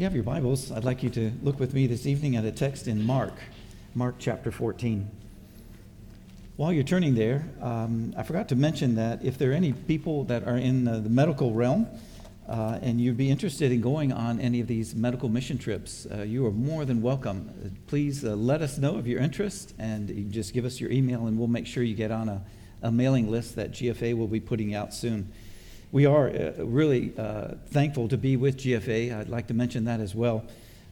you have your Bibles, I'd like you to look with me this evening at a text in Mark, Mark chapter 14. While you're turning there, um, I forgot to mention that if there are any people that are in uh, the medical realm uh, and you'd be interested in going on any of these medical mission trips, uh, you are more than welcome. Please uh, let us know of your interest and just give us your email and we'll make sure you get on a, a mailing list that GFA will be putting out soon we are uh, really uh, thankful to be with GFA. I'd like to mention that as well.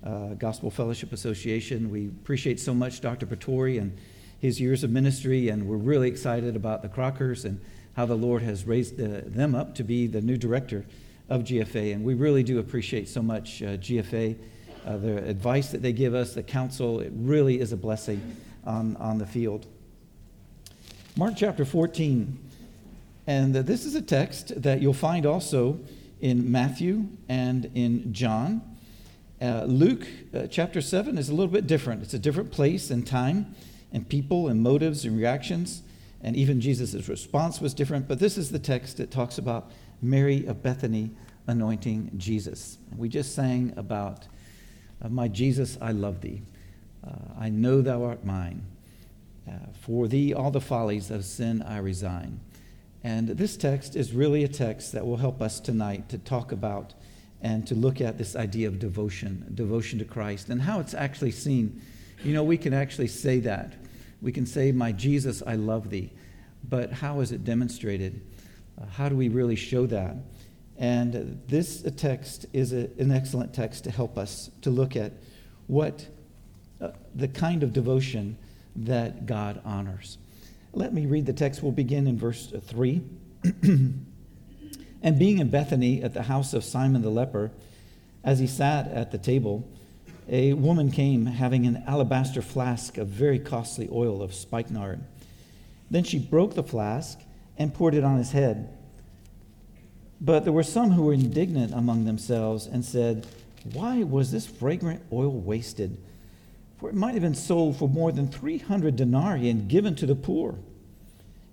Uh, Gospel Fellowship Association. We appreciate so much Dr. Batory and his years of ministry, and we're really excited about the Crockers and how the Lord has raised uh, them up to be the new director of GFA. And we really do appreciate so much uh, GFA, uh, the advice that they give us, the counsel. It really is a blessing on, on the field. Mark chapter 14. And this is a text that you'll find also in Matthew and in John. Uh, Luke uh, chapter 7 is a little bit different. It's a different place and time, and people and motives and reactions. And even Jesus' response was different. But this is the text that talks about Mary of Bethany anointing Jesus. We just sang about, uh, My Jesus, I love thee. Uh, I know thou art mine. Uh, for thee all the follies of sin I resign. And this text is really a text that will help us tonight to talk about and to look at this idea of devotion, devotion to Christ, and how it's actually seen. You know, we can actually say that. We can say, My Jesus, I love thee. But how is it demonstrated? Uh, how do we really show that? And this text is a, an excellent text to help us to look at what uh, the kind of devotion that God honors. Let me read the text. We'll begin in verse 3. and being in Bethany at the house of Simon the leper, as he sat at the table, a woman came having an alabaster flask of very costly oil of spikenard. Then she broke the flask and poured it on his head. But there were some who were indignant among themselves and said, Why was this fragrant oil wasted? For it might have been sold for more than 300 denarii and given to the poor.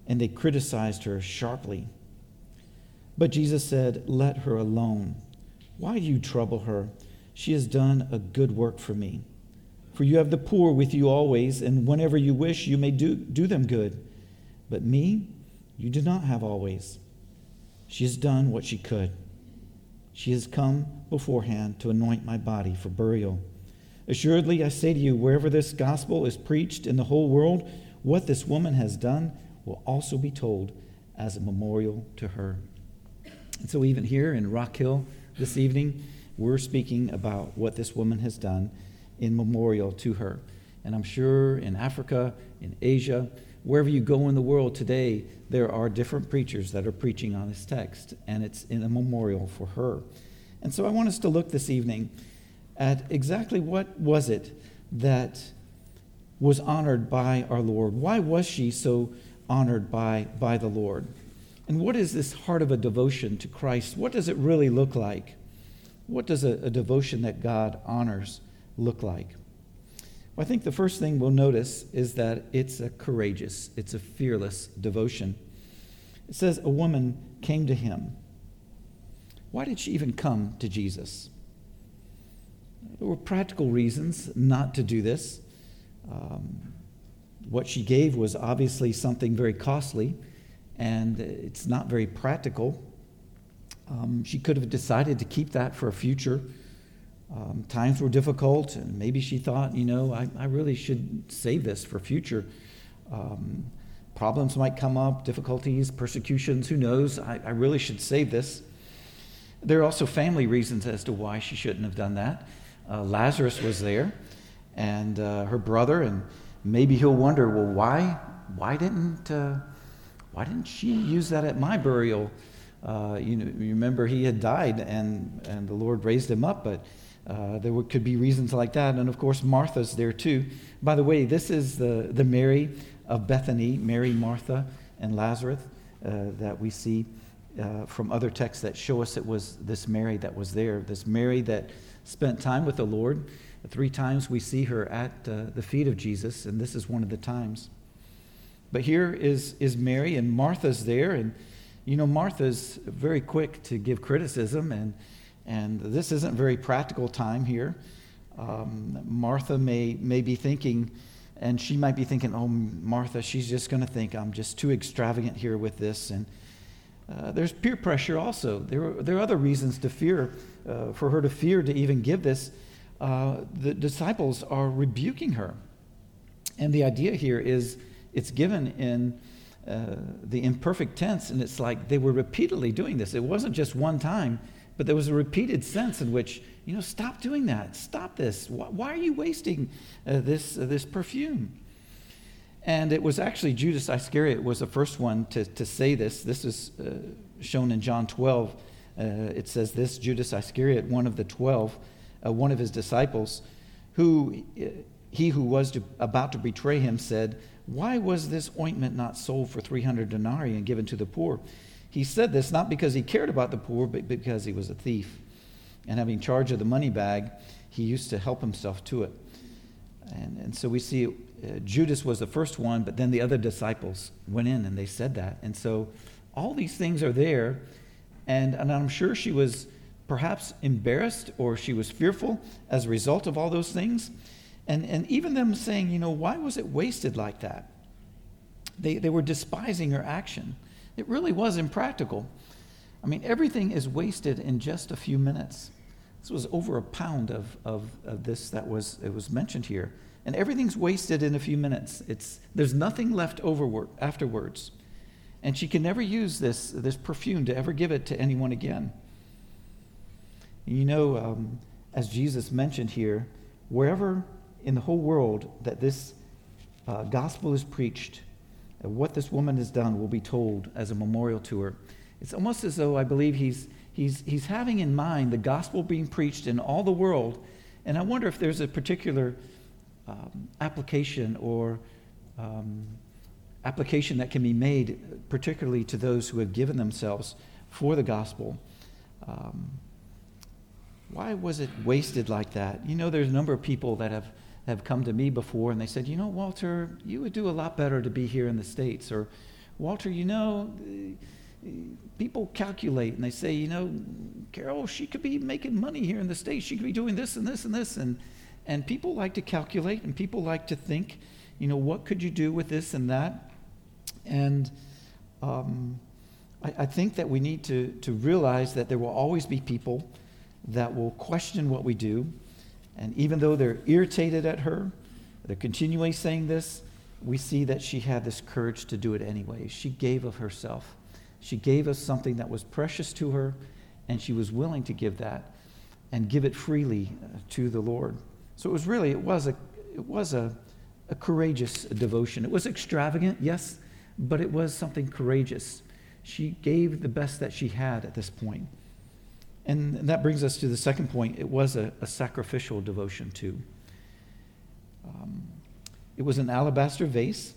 And they criticized her sharply. But Jesus said, Let her alone. Why do you trouble her? She has done a good work for me. For you have the poor with you always, and whenever you wish, you may do, do them good. But me, you do not have always. She has done what she could. She has come beforehand to anoint my body for burial. Assuredly, I say to you, wherever this gospel is preached in the whole world, what this woman has done will also be told as a memorial to her. And so, even here in Rock Hill this evening, we're speaking about what this woman has done in memorial to her. And I'm sure in Africa, in Asia, wherever you go in the world today, there are different preachers that are preaching on this text, and it's in a memorial for her. And so I want us to look this evening at exactly what was it that was honored by our Lord. Why was she so honored by, by the Lord? And what is this heart of a devotion to Christ? What does it really look like? What does a, a devotion that God honors look like? Well, I think the first thing we'll notice is that it's a courageous, it's a fearless devotion. It says a woman came to him. Why did she even come to Jesus? There were practical reasons not to do this. Um, what she gave was obviously something very costly, and it's not very practical. Um, she could have decided to keep that for a future. Um, times were difficult, and maybe she thought, you know, I, I really should save this for future. Um, problems might come up, difficulties, persecutions, who knows? I, I really should save this. There are also family reasons as to why she shouldn't have done that uh, Lazarus was there and uh, her brother, and maybe he'll wonder, well, why, why didn't, uh, why didn't she use that at my burial? Uh, you know, you remember he had died, and and the Lord raised him up, but. Uh, there could be reasons like that. And of course, Martha's there too. By the way, this is the, the Mary of Bethany, Mary, Martha, and Lazarus uh, that we see from other texts that show us it was this Mary that was there, this Mary that spent time with the Lord. Three times we see her at uh, the feet of Jesus, and this is one of the times. But here is, is Mary, and Martha's there, and you know, Martha's very quick to give criticism and And this isn't very practical time here. Um, Martha may, may be thinking, and she might be thinking, oh, Martha, she's just going to think I'm just too extravagant here with this. And uh, there's peer pressure also. There are, there are other reasons to fear, uh, for her to fear to even give this. Uh, the disciples are rebuking her. And the idea here is it's given in uh, the imperfect tense, and it's like they were repeatedly doing this. It wasn't just one time, but there was a repeated sense in which, you know, stop doing that. Stop this. Why, why are you wasting uh, this, this perfume? And it was actually Judas Iscariot was the first one to, to say this. This is uh, shown in John 12. Uh, it says this Judas Iscariot, one of the 12, uh, one of his disciples, who uh, he who was to, about to betray him said, Why was this ointment not sold for 300 denarii and given to the poor? He said this not because he cared about the poor, but because he was a thief. And having charge of the money bag, he used to help himself to it. And, and so we see uh, Judas was the first one, but then the other disciples went in and they said that. And so all these things are there. And, and I'm sure she was perhaps embarrassed or she was fearful as a result of all those things. And, and even them saying, you know, why was it wasted like that? They, they were despising her action. It really was impractical. I mean, everything is wasted in just a few minutes. This was over a pound of, of, of this that was, it was mentioned here. And everything's wasted in a few minutes. It's, there's nothing left over afterwards. And she can never use this, this perfume to ever give it to anyone again. You know, um, as Jesus mentioned here, wherever in the whole world that this uh, gospel is preached, what this woman has done will be told as a memorial to her. It's almost as though I believe he's, he's, he's having in mind the gospel being preached in all the world. And I wonder if there's a particular um, application or um, application that can be made, particularly to those who have given themselves for the gospel. Um, why was it wasted like that? You know, there's a number of people that have have come to me before and they said, you know, Walter, you would do a lot better to be here in the States. Or, Walter, you know, people calculate and they say, you know, Carol, she could be making money here in the States. She could be doing this and this and this. And, and people like to calculate and people like to think, you know, what could you do with this and that? And um, I, I think that we need to, to realize that there will always be people that will question what we do and even though they're irritated at her, they're continually saying this, we see that she had this courage to do it anyway. She gave of herself. She gave us something that was precious to her, and she was willing to give that and give it freely uh, to the Lord. So it was really, it was a, it was a, a courageous devotion. It was extravagant, yes, but it was something courageous. She gave the best that she had at this point. And that brings us to the second point. It was a, a sacrificial devotion, too. Um, it was an alabaster vase.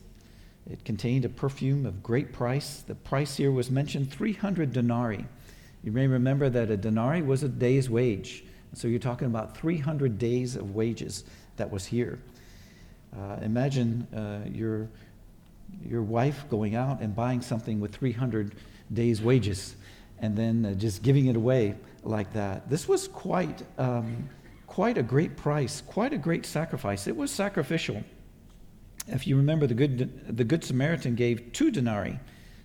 It contained a perfume of great price. The price here was mentioned 300 denarii. You may remember that a denarii was a day's wage. So you're talking about 300 days of wages that was here. Uh, imagine uh, your, your wife going out and buying something with 300 days' wages and then uh, just giving it away like that. This was quite, um, quite a great price, quite a great sacrifice. It was sacrificial. If you remember, the good, the good Samaritan gave two denarii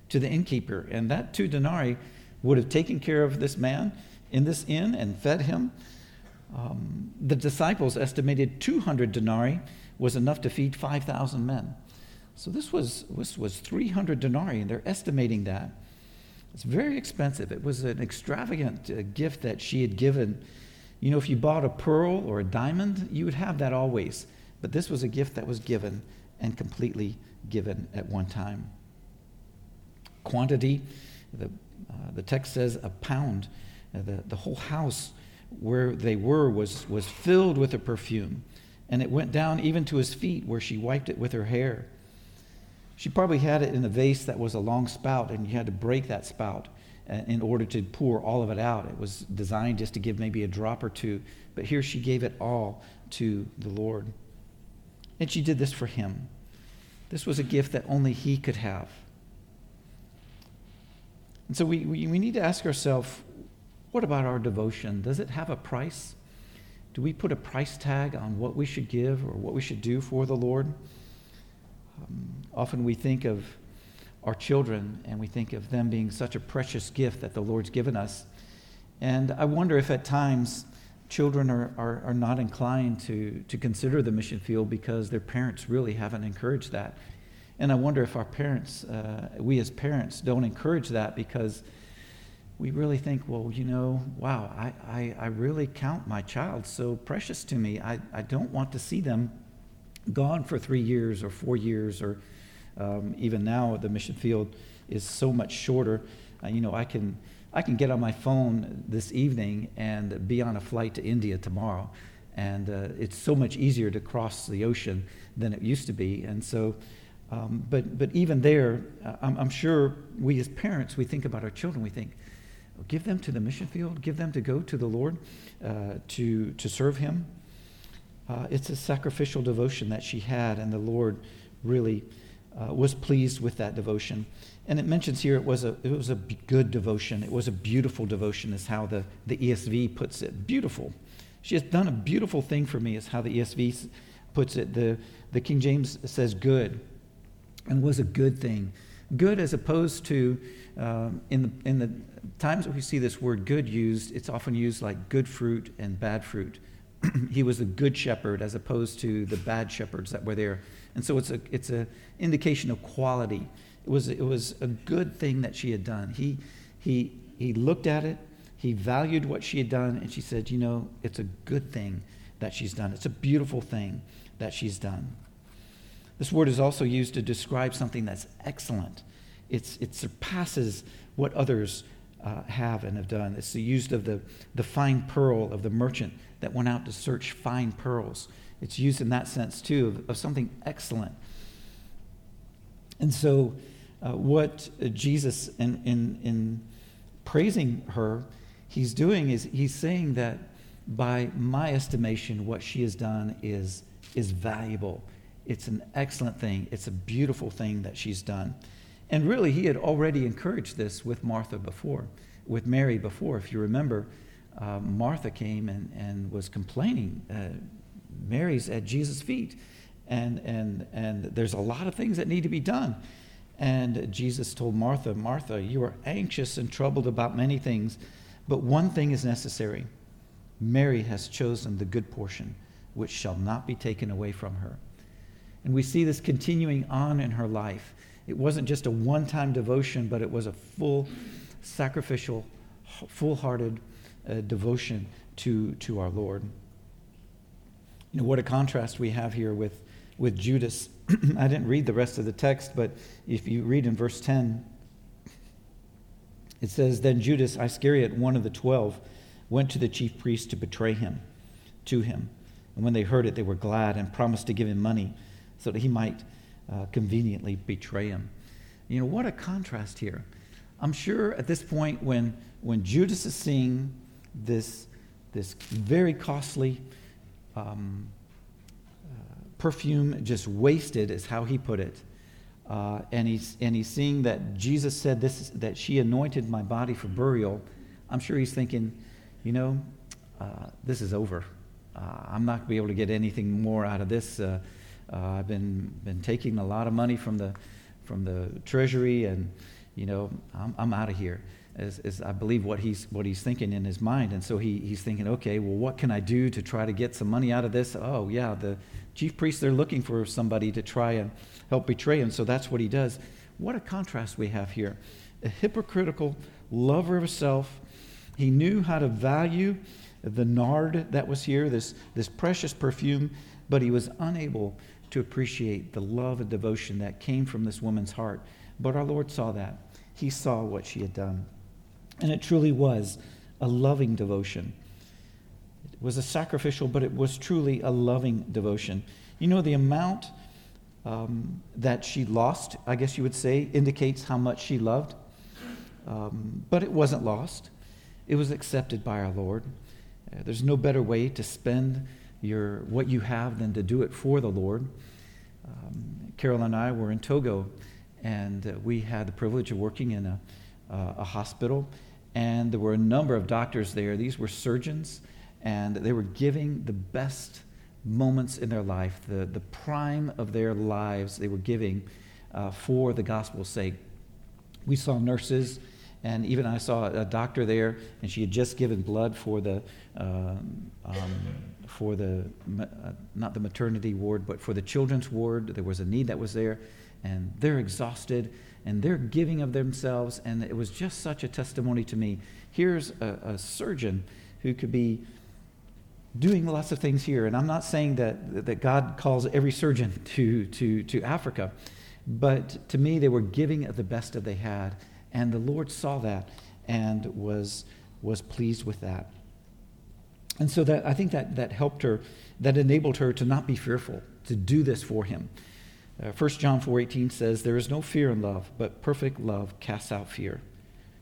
to the innkeeper, and that two denarii would have taken care of this man in this inn and fed him. Um, the disciples estimated 200 denarii was enough to feed 5,000 men. So this was, this was 300 denarii, and they're estimating that. It's very expensive. It was an extravagant uh, gift that she had given. You know, if you bought a pearl or a diamond, you would have that always. But this was a gift that was given and completely given at one time. Quantity, the, uh, the text says a pound. Uh, the, the whole house where they were was, was filled with a perfume. And it went down even to his feet where she wiped it with her hair. She probably had it in a vase that was a long spout, and you had to break that spout uh, in order to pour all of it out. It was designed just to give maybe a drop or two, but here she gave it all to the Lord. And she did this for him. This was a gift that only he could have. And so we, we, we need to ask ourselves what about our devotion? Does it have a price? Do we put a price tag on what we should give or what we should do for the Lord? Um, often we think of our children and we think of them being such a precious gift that the Lord's given us. And I wonder if at times children are, are, are not inclined to, to consider the mission field because their parents really haven't encouraged that. And I wonder if our parents, uh, we as parents, don't encourage that because we really think, well, you know, wow, I, I, I really count my child so precious to me. I, I don't want to see them gone for three years or four years or um, even now the mission field is so much shorter. Uh, you know, I can, I can get on my phone this evening and be on a flight to India tomorrow. And uh, it's so much easier to cross the ocean than it used to be. And so, um, but, but even there, uh, I'm, I'm, sure we as parents, we think about our children, we think, give them to the mission field, give them to go to the Lord, uh, to, to serve Him. Uh, it's a sacrificial devotion that she had, and the Lord really uh, was pleased with that devotion. And it mentions here it was a, it was a good devotion. It was a beautiful devotion, is how the, the ESV puts it. Beautiful. She has done a beautiful thing for me, is how the ESV puts it. The, the King James says good, and was a good thing. Good as opposed to, um, in, the, in the times that we see this word good used, it's often used like good fruit and bad fruit. he was a good shepherd as opposed to the bad shepherds that were there. And so it's a it's an indication of quality. It was it was a good thing that she had done. He he he looked at it, he valued what she had done, and she said, you know, it's a good thing that she's done. It's a beautiful thing that she's done. This word is also used to describe something that's excellent. It's, it surpasses what others uh, have and have done. It's the used of the, the fine pearl of the merchant that went out to search fine pearls. It's used in that sense too, of, of something excellent. And so, uh, what Jesus, in, in, in praising her, he's doing is he's saying that by my estimation, what she has done is, is valuable. It's an excellent thing. It's a beautiful thing that she's done. And really, he had already encouraged this with Martha before, with Mary before. If you remember, uh, Martha came and, and was complaining. Uh, Mary's at Jesus' feet, and, and, and there's a lot of things that need to be done. And Jesus told Martha, Martha, you are anxious and troubled about many things, but one thing is necessary. Mary has chosen the good portion, which shall not be taken away from her. And we see this continuing on in her life. It wasn't just a one time devotion, but it was a full, sacrificial, full hearted uh, devotion to, to our Lord. You know, what a contrast we have here with, with Judas. I didn't read the rest of the text, but if you read in verse 10, it says, Then Judas Iscariot, one of the twelve, went to the chief priest to betray him to him. And when they heard it, they were glad and promised to give him money so that he might uh, conveniently betray him. You know, what a contrast here. I'm sure at this point, when, when Judas is seeing this, this very costly um, perfume just wasted, is how he put it. Uh, and, he's, and he's seeing that Jesus said this, that she anointed my body for burial. I'm sure he's thinking, you know, uh, this is over. Uh, I'm not going to be able to get anything more out of this. Uh, uh, I've been, been taking a lot of money from the, from the treasury, and, you know, I'm, I'm out of here is, is I believe what he's, what he's thinking in his mind. And so he, he's thinking, okay, well, what can I do to try to get some money out of this? Oh, yeah, the chief priests, they're looking for somebody to try and help betray him. So that's what he does. What a contrast we have here. A hypocritical lover of self. He knew how to value the nard that was here, this, this precious perfume, but he was unable to appreciate the love and devotion that came from this woman's heart. But our Lord saw that. He saw what she had done. And it truly was a loving devotion. It was a sacrificial, but it was truly a loving devotion. You know, the amount um, that she lost, I guess you would say, indicates how much she loved. Um, but it wasn't lost, it was accepted by our Lord. Uh, there's no better way to spend your, what you have than to do it for the Lord. Um, Carol and I were in Togo, and uh, we had the privilege of working in a, uh, a hospital and there were a number of doctors there. These were surgeons, and they were giving the best moments in their life, the, the prime of their lives, they were giving uh, for the gospel's sake. We saw nurses, and even I saw a doctor there, and she had just given blood for the, uh, um, for the uh, not the maternity ward, but for the children's ward. There was a need that was there, and they're exhausted, and they're giving of themselves, and it was just such a testimony to me. Here's a, a surgeon who could be doing lots of things here. And I'm not saying that, that God calls every surgeon to, to, to Africa, but to me, they were giving of the best that they had. And the Lord saw that and was, was pleased with that. And so that, I think that, that helped her, that enabled her to not be fearful, to do this for him. Uh, 1 John 4.18 says, There is no fear in love, but perfect love casts out fear.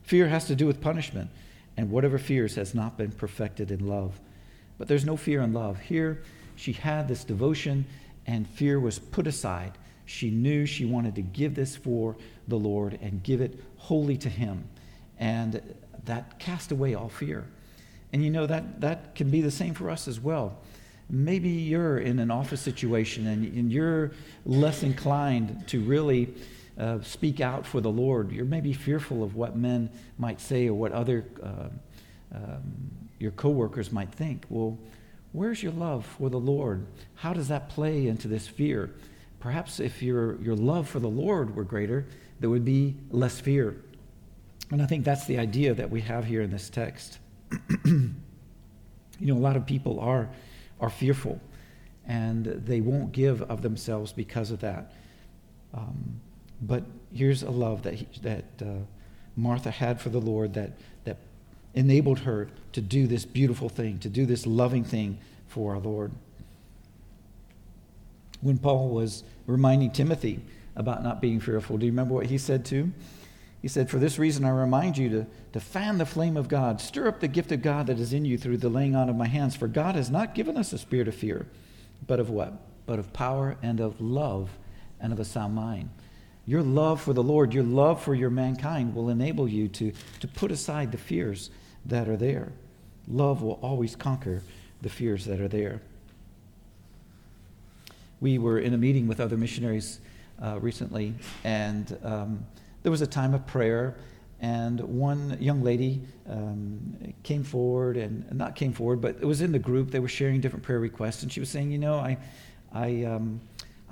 Fear has to do with punishment, and whatever fears has not been perfected in love. But there's no fear in love. Here, she had this devotion, and fear was put aside. She knew she wanted to give this for the Lord and give it wholly to Him. And that cast away all fear. And you know, that, that can be the same for us as well. Maybe you're in an office situation and, and you're less inclined to really uh, speak out for the Lord. You're maybe fearful of what men might say or what other uh, um, your coworkers might think. Well, where's your love for the Lord? How does that play into this fear? Perhaps if your, your love for the Lord were greater, there would be less fear. And I think that's the idea that we have here in this text. you know, a lot of people are, are fearful and they won't give of themselves because of that. Um, but here's a love that, he, that uh, Martha had for the Lord that, that enabled her to do this beautiful thing, to do this loving thing for our Lord. When Paul was reminding Timothy about not being fearful, do you remember what he said too? He said, For this reason I remind you to, to fan the flame of God, stir up the gift of God that is in you through the laying on of my hands. For God has not given us a spirit of fear, but of what? But of power and of love and of a sound mind. Your love for the Lord, your love for your mankind will enable you to, to put aside the fears that are there. Love will always conquer the fears that are there. We were in a meeting with other missionaries uh, recently, and um, there was a time of prayer. And one young lady um, came forward, and not came forward, but it was in the group. They were sharing different prayer requests, and she was saying, "You know, I, I, um,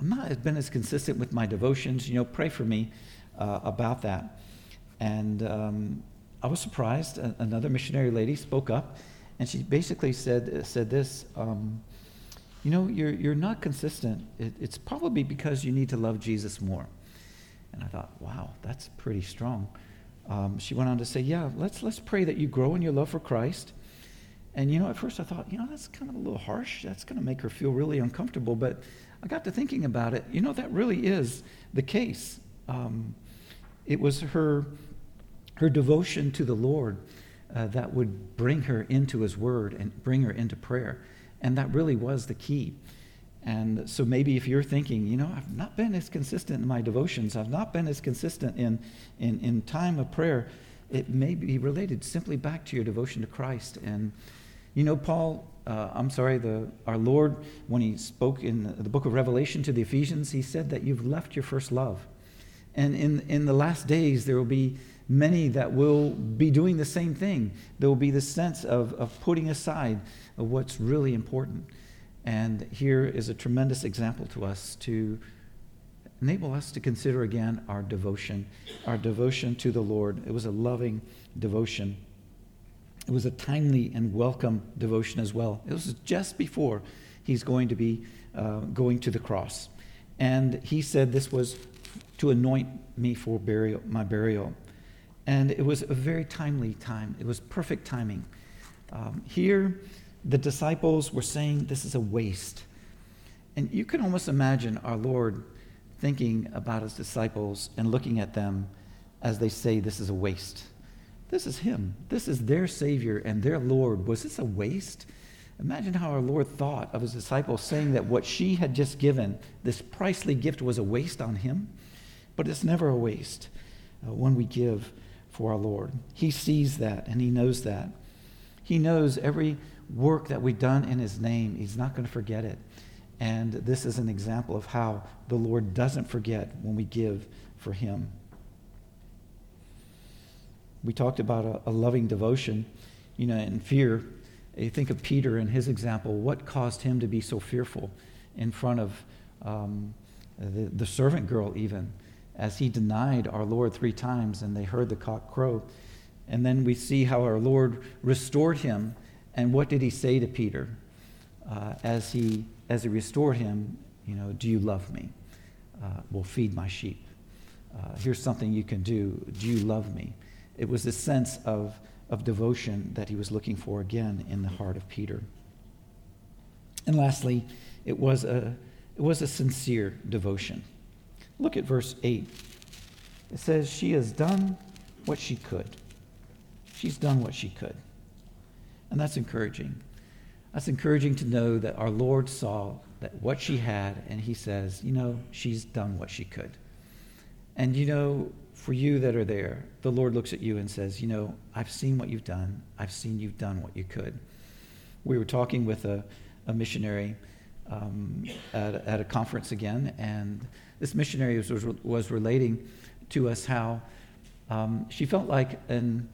I'm not been as consistent with my devotions. You know, pray for me uh, about that." And um, I was surprised. Another missionary lady spoke up, and she basically said, said this um, You know, you're, you're not consistent. It, it's probably because you need to love Jesus more. And I thought, wow, that's pretty strong. Um, she went on to say, Yeah, let's, let's pray that you grow in your love for Christ. And, you know, at first I thought, you know, that's kind of a little harsh. That's going to make her feel really uncomfortable. But I got to thinking about it. You know, that really is the case. Um, it was her her devotion to the Lord uh, that would bring her into His Word and bring her into prayer. And that really was the key. And so maybe if you're thinking, you know, I've not been as consistent in my devotions, I've not been as consistent in, in, in time of prayer, it may be related simply back to your devotion to Christ. And, you know, Paul, uh, I'm sorry, the, our Lord, when he spoke in the book of Revelation to the Ephesians, he said that you've left your first love. And in, in the last days, there will be many that will be doing the same thing. There will be the sense of, of putting aside of what's really important. And here is a tremendous example to us to enable us to consider again our devotion, our devotion to the Lord. It was a loving devotion. It was a timely and welcome devotion as well. It was just before he's going to be uh, going to the cross. And he said this was to anoint me for burial, my burial. And it was a very timely time. It was perfect timing. Um, here, the disciples were saying this is a waste. And you can almost imagine our Lord thinking about his disciples and looking at them as they say this is a waste. This is him. This is their Savior and their Lord. Was this a waste? Imagine how our Lord thought of his disciples saying that what she had just given, this pricely gift, was a waste on him. But it's never a waste uh, when we give for our Lord. He sees that and he knows that. He knows every work that we've done in his name, he's not going to forget it. And this is an example of how the Lord doesn't forget when we give for him. We talked about a, a loving devotion, you know, and fear. You think of Peter and his example. What caused him to be so fearful in front of um, the, the servant girl, even, as he denied our Lord three times and they heard the cock crow? And then we see how our Lord restored him. And what did he say to Peter uh, as, he, as he restored him? You know, do you love me? Uh, well, feed my sheep. Uh, here's something you can do. Do you love me? It was a sense of, of devotion that he was looking for again in the heart of Peter. And lastly, it was a, it was a sincere devotion. Look at verse 8. It says, She has done what she could. She's done what she could. And that's encouraging. That's encouraging to know that our Lord saw that what she had, and he says, You know, she's done what she could. And you know, for you that are there, the Lord looks at you and says, You know, I've seen what you've done. I've seen you've done what you could. We were talking with a, a missionary um, at, at, a conference again, and this missionary was, was, was relating to us how um, she felt like an,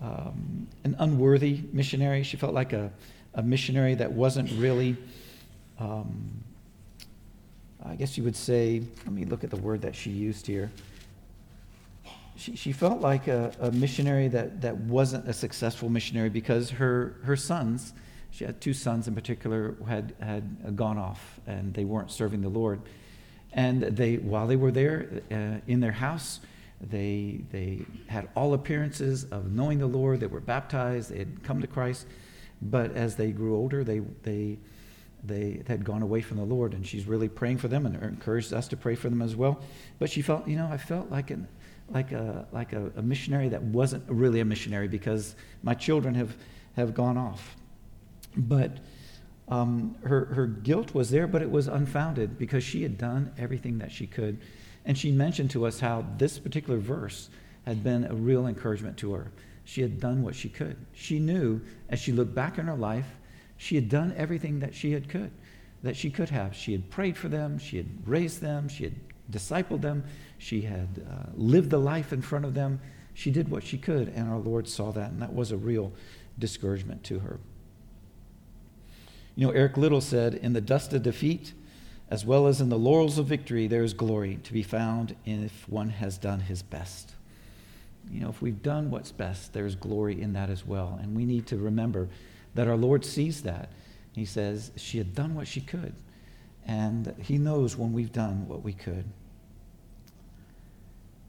um, an unworthy missionary. She felt like a, a missionary that wasn't really, um, I guess you would say, let me look at the word that she used here she, she felt like a, a missionary that, that wasn't a successful missionary because her, her sons, she had two sons in particular, had, had gone off and they weren't serving the Lord. And they, while they were there uh, in their house, they, they had all appearances of knowing the Lord. They were baptized. They had come to Christ. But as they grew older, they, they, they had gone away from the Lord. And she's really praying for them and encouraged us to pray for them as well. But she felt, you know, I felt like an, like a, like a, a missionary that wasn't really a missionary because my children have, have gone off. But um, her, her guilt was there, but it was unfounded because she had done everything that she could. And she mentioned to us how this particular verse had been a real encouragement to her. She had done what she could. She knew as she looked back in her life, she had done everything that she had could, that she could have. She had prayed for them, she had raised them, she had discipled them, she had uh, lived the life in front of them. She did what she could, and our Lord saw that, and that was a real discouragement to her. You know, Eric Liddell said, In the dust of defeat, as well as in the laurels of victory, there is glory to be found if one has done his best. You know, if we've done what's best, there's glory in that as well. And we need to remember that our Lord sees that. He says, She had done what she could. And He knows when we've done what we could.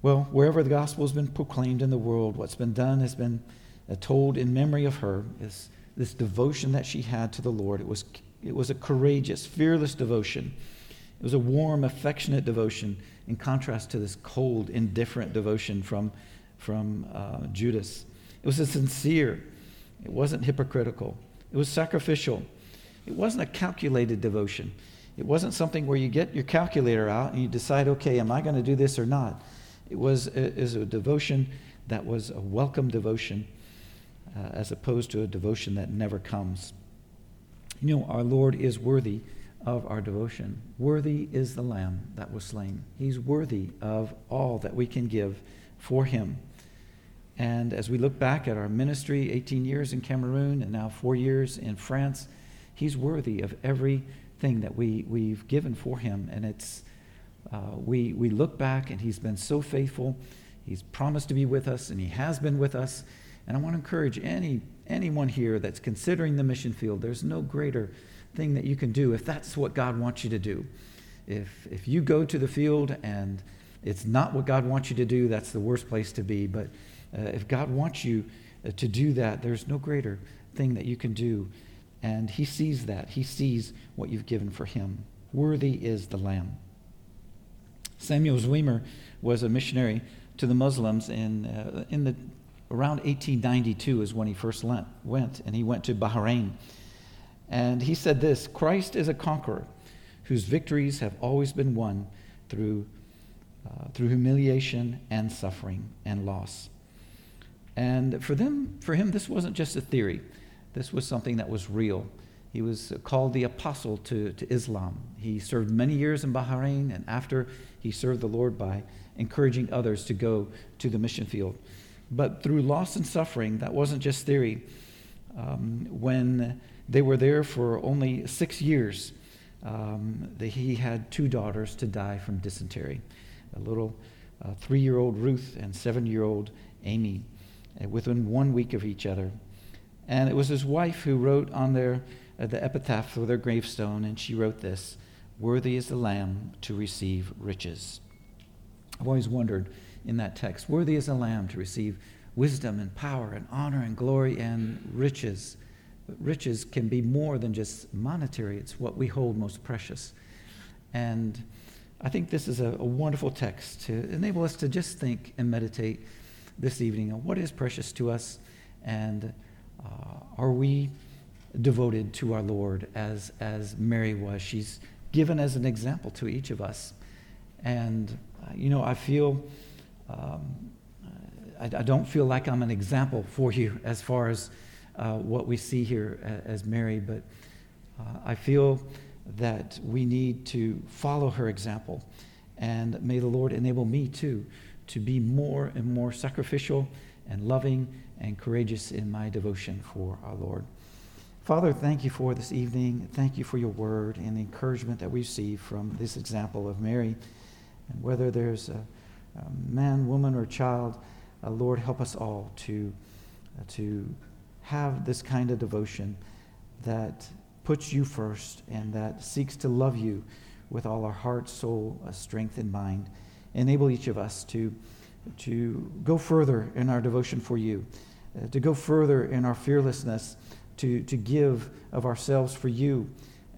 Well, wherever the gospel has been proclaimed in the world, what's been done has been told in memory of her. Is this devotion that she had to the Lord. It was, it was a courageous, fearless devotion. It was a warm, affectionate devotion in contrast to this cold, indifferent devotion from, from uh, Judas. It was a sincere, it wasn't hypocritical, it was sacrificial. It wasn't a calculated devotion. It wasn't something where you get your calculator out and you decide, okay, am I going to do this or not? It was a, a devotion that was a welcome devotion uh, as opposed to a devotion that never comes. You know, our Lord is worthy of our devotion. Worthy is the Lamb that was slain. He's worthy of all that we can give for him. And as we look back at our ministry, 18 years in Cameroon and now four years in France, he's worthy of everything that we, we've given for him. And it's uh, we, we look back and he's been so faithful. He's promised to be with us and he has been with us. And I want to encourage any, anyone here that's considering the mission field, there's no greater thing that you can do if that's what God wants you to do. If, if you go to the field and it's not what God wants you to do, that's the worst place to be. But uh, if God wants you uh, to do that, there's no greater thing that you can do. And He sees that. He sees what you've given for Him. Worthy is the Lamb. Samuel Zwemer was a missionary to the Muslims in, uh, in the, around 1892 is when he first went, and he went to Bahrain. And he said this Christ is a conqueror whose victories have always been won through, uh, through humiliation and suffering and loss. And for them, for him, this wasn't just a theory. This was something that was real. He was called the apostle to, to Islam. He served many years in Bahrain, and after he served the Lord by encouraging others to go to the mission field. But through loss and suffering, that wasn't just theory. Um, when they were there for only six years, um, the, he had two daughters to die from dysentery a little uh, three year old Ruth and seven year old Amy, uh, within one week of each other. And it was his wife who wrote on their, uh, the epitaph for their gravestone, and she wrote this Worthy is the Lamb to receive riches. I've always wondered in that text, worthy is a Lamb to receive wisdom and power and honor and glory and riches. But riches can be more than just monetary, it's what we hold most precious. And I think this is a, a wonderful text to enable us to just think and meditate this evening on what is precious to us and uh, are we devoted to our Lord as, as Mary was. She's given as an example to each of us. And, uh, you know, I feel, um, I, I, don't feel like I'm an example for you as far as uh, what we see here as Mary, but uh, I feel that we need to follow her example. And may the Lord enable me too to be more and more sacrificial and loving and courageous in my devotion for our Lord. Father, thank you for this evening. Thank you for your word and the encouragement that we see from this example of Mary. And whether there's a, man, woman, or child, uh, Lord, help us all to, uh, to have this kind of devotion that puts you first and that seeks to love you with all our heart, soul, uh, strength, and mind. Enable each of us to, to go further in our devotion for you, uh, to go further in our fearlessness, to, to give of ourselves for you,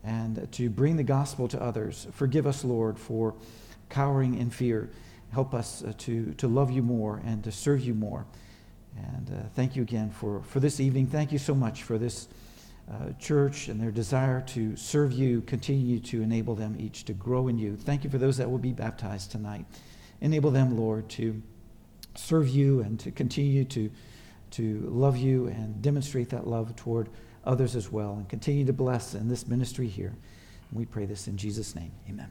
and to bring the gospel to others. Forgive us, Lord, for cowering in fear. Help us uh, to, to love you more and to serve you more. And uh, thank you again for, for this evening. Thank you so much for this uh, church and their desire to serve you, continue to enable them each to grow in you. Thank you for those that will be baptized tonight. Enable them, Lord, to serve you and to continue to, to love you and demonstrate that love toward others as well, and continue to bless in this ministry here. we pray this in Jesus' name. Amen.